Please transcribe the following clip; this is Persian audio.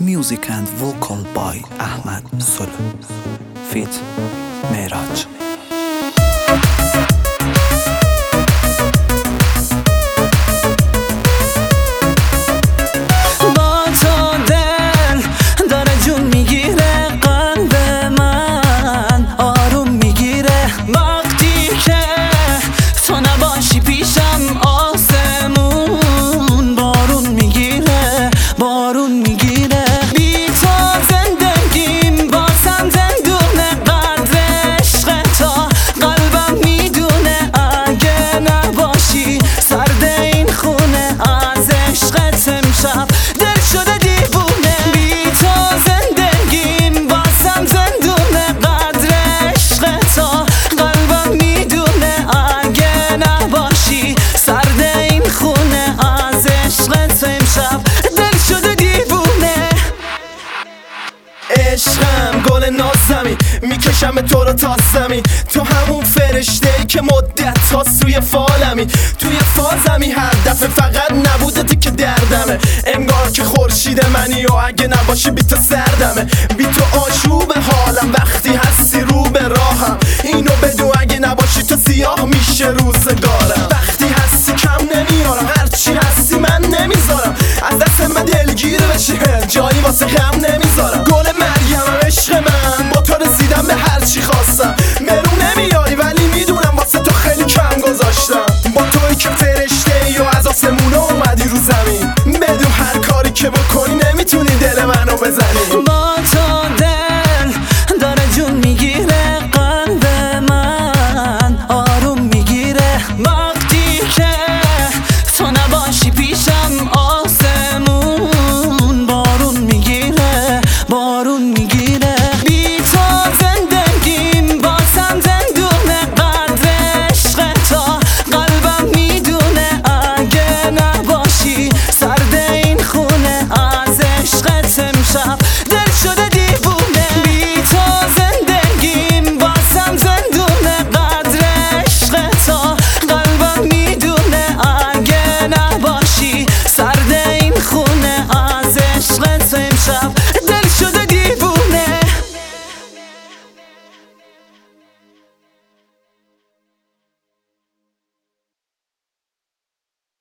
Music and vocal by Ahmad Solo Fit Miraj با تو دل داره جون می‌گیره من آروم می‌گیره وقتی که تو نباشی پیشم آسمون بارون می‌گیره بارون می‌گیره می‌کشم تو رو تا تو همون فرشته ای که مدت تا سوی فالمی. توی فازمی هر دفعه فقط نبودتی که دردمه. انگار که خورشید منی و اگه نباشی بی تو سردمه. بی تو آشوب حالم وقتی هستی رو به راهم. اینو بدو اگه نباشی تو سیاه میشه روزگارم. وقتی هستی کم نمیارم. هرچی هستی من نمی‌ذارم. از دست من دلگیر بشه جایی واسه غم نمی‌ذارم. no bezanie Bądź